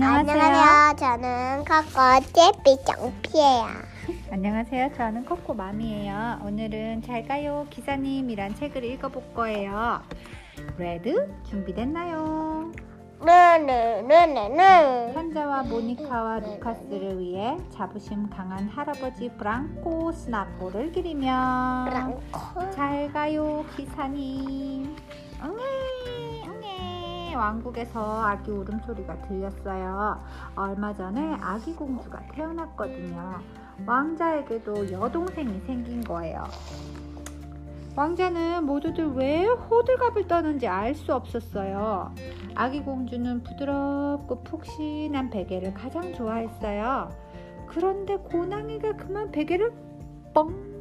안녕하세요. 안녕하세요. 저는 코코 제비 정피예요. 안녕하세요. 저는 코코 맘이에요. 오늘은 잘자요 기사님이란 책을 읽어볼 거예요. ready 준비됐나요? 네네네네네. 현자와 모니카와 루카스를 위해 자부심 강한 할아버지 브랑코 스나포를 기리며 브랑코. 잘자요 기사님. 왕국에서 아기 울음소리가 들렸어요. 얼마 전에 아기 공주가 태어났거든요. 왕자에게도 여동생이 생긴 거예요. 왕자는 모두들 왜 호들갑을 떠는지 알 수 없었어요. 아기 공주는 부드럽고 푹신한 베개를 가장 좋아했어요. 그런데 고낭이가 그만 베개를 뻥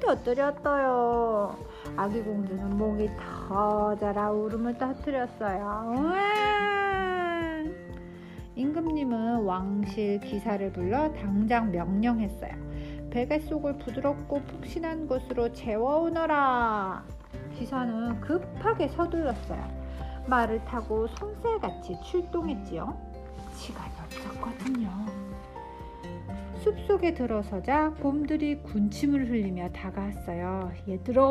터뜨렸어요. 아기 공주는 목이 터져라 울음을 터뜨렸어요. 임금님은 왕실 기사를 불러 당장 명령했어요. 베개 속을 부드럽고 푹신한 곳으로 재워오너라. 기사는 급하게 서둘렀어요. 말을 타고 손새같이 출동했지요. 시간이 없었거든요. 숲속에 들어서자 곰들이 군침을 흘리며 다가왔어요. 얘들아,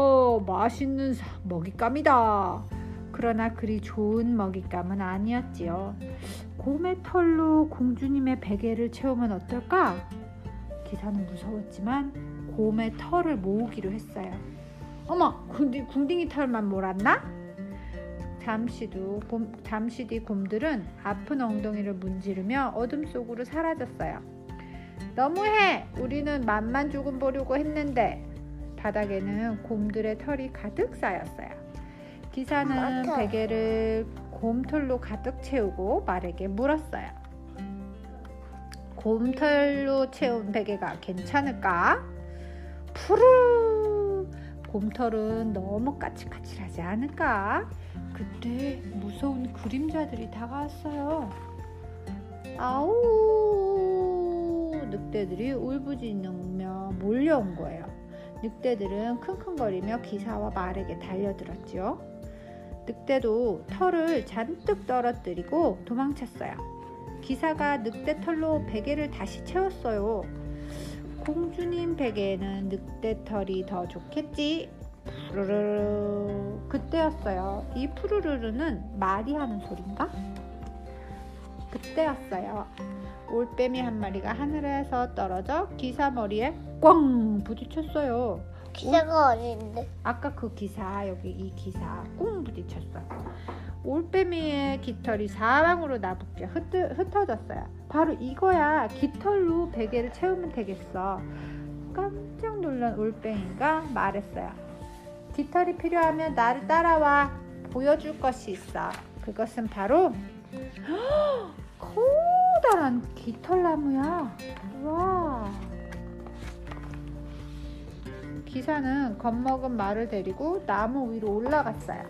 맛있는 사- 먹잇감이다. 그러나 그리 좋은 먹잇감은 아니었지요. 곰의 털로 공주님의 베개를 채우면 어떨까? 기사는 무서웠지만 곰의 털을 모으기로 했어요. 어머, 궁디, 궁딩이 털만 몰았나? 잠시도 곰, 잠시 뒤 곰들은 아픈 엉덩이를 문지르며 어둠 속으로 사라졌어요. 너무해! 우리는 맛만 조금 보려고 했는데 바닥에는 곰들의 털이 가득 쌓였어요. 기사는. 베개를 곰털로 가득 채우고 말에게 물었어요. 곰털로 채운 베개가 괜찮을까? 푸르! 곰털은 너무 까칠까칠하지 않을까? 그때 무서운 그림자들이 다가왔어요. 아우! 늑대들이 울부짖으며 몰려온 거예요. 늑대들은 킁킁거리며 기사와 말에게 달려들었지요. 늑대도 털을 잔뜩 떨어뜨리고 도망쳤어요. 기사가 늑대 털로 베개를 다시 채웠어요. 공주님 베개에는 늑대 털이 더 좋겠지. 푸르르르. 그때였어요. 이 푸르르르는 말이 하는 소린가? 그때였어요. 올빼미 한 마리가 하늘에서 떨어져 기사 머리에 꽝 부딪혔어요. 기사가 어딘데? 아까 그 기사 여기 이 기사 꽁 부딪혔어요. 올빼미의 깃털이 사방으로 나붙게 흩어, 흩어졌어요. 바로 이거야. 깃털로 베개를 채우면 되겠어. 깜짝 놀란 올빼미가 말했어요. 깃털이 필요하면 나를 따라와. 보여줄 것이 있어. 그것은 바로 커다란 깃털나무야. 와. 기사는 겁먹은 말을 데리고 나무 위로 올라갔어요.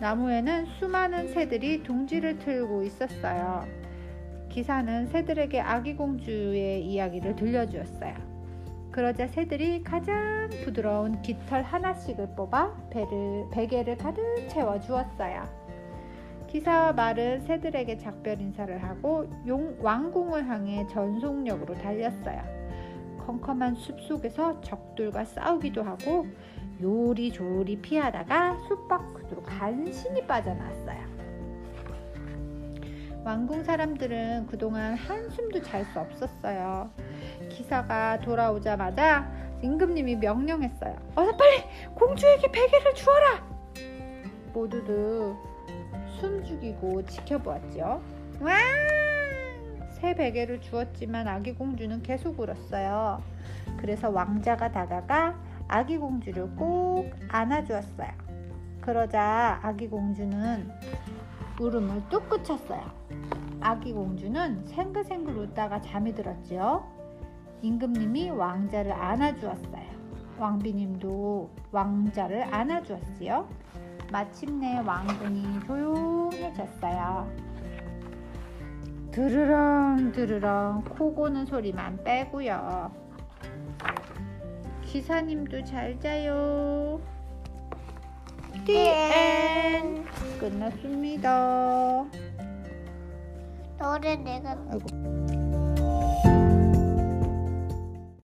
나무에는 수많은 새들이 둥지를 틀고 있었어요. 기사는 새들에게 아기 공주의 이야기를 들려주었어요. 그러자 새들이 가장 부드러운 깃털 하나씩을 뽑아 배를, 베개를 가득 채워 주었어요. 기사와 말은 새들에게 작별 인사를 하고 용, 왕궁을 향해 전속력으로 달렸어요. 컴컴한 숲 속에서 적들과 싸우기도 하고 요리조리 피하다가 숲 밖으로 간신히 빠져나왔어요. 왕궁 사람들은 그동안 한숨도 잘 수 없었어요. 기사가 돌아오자마자 임금님이 명령했어요. 어서 빨리 공주에게 베개를 주어라. 모두들 숨 죽이고 지켜보았죠. 와! 새 베개를 주었지만 아기 공주는 계속 울었어요. 그래서 왕자가 다가가 아기 공주를 꼭 안아주었어요. 그러자 아기 공주는 울음을 뚝 그쳤어요. 아기 공주는 생글생글 웃다가 잠이 들었지요. 임금님이 왕자를 안아주었어요. 왕비님도 왕자를 안아주었지요. 마침내 왕궁이 조용해졌어요. 드르렁 드르렁 코 고는 소리만 빼고요. 기사님도 잘 자요. The end. 끝났습니다. 너를 내가 아이고.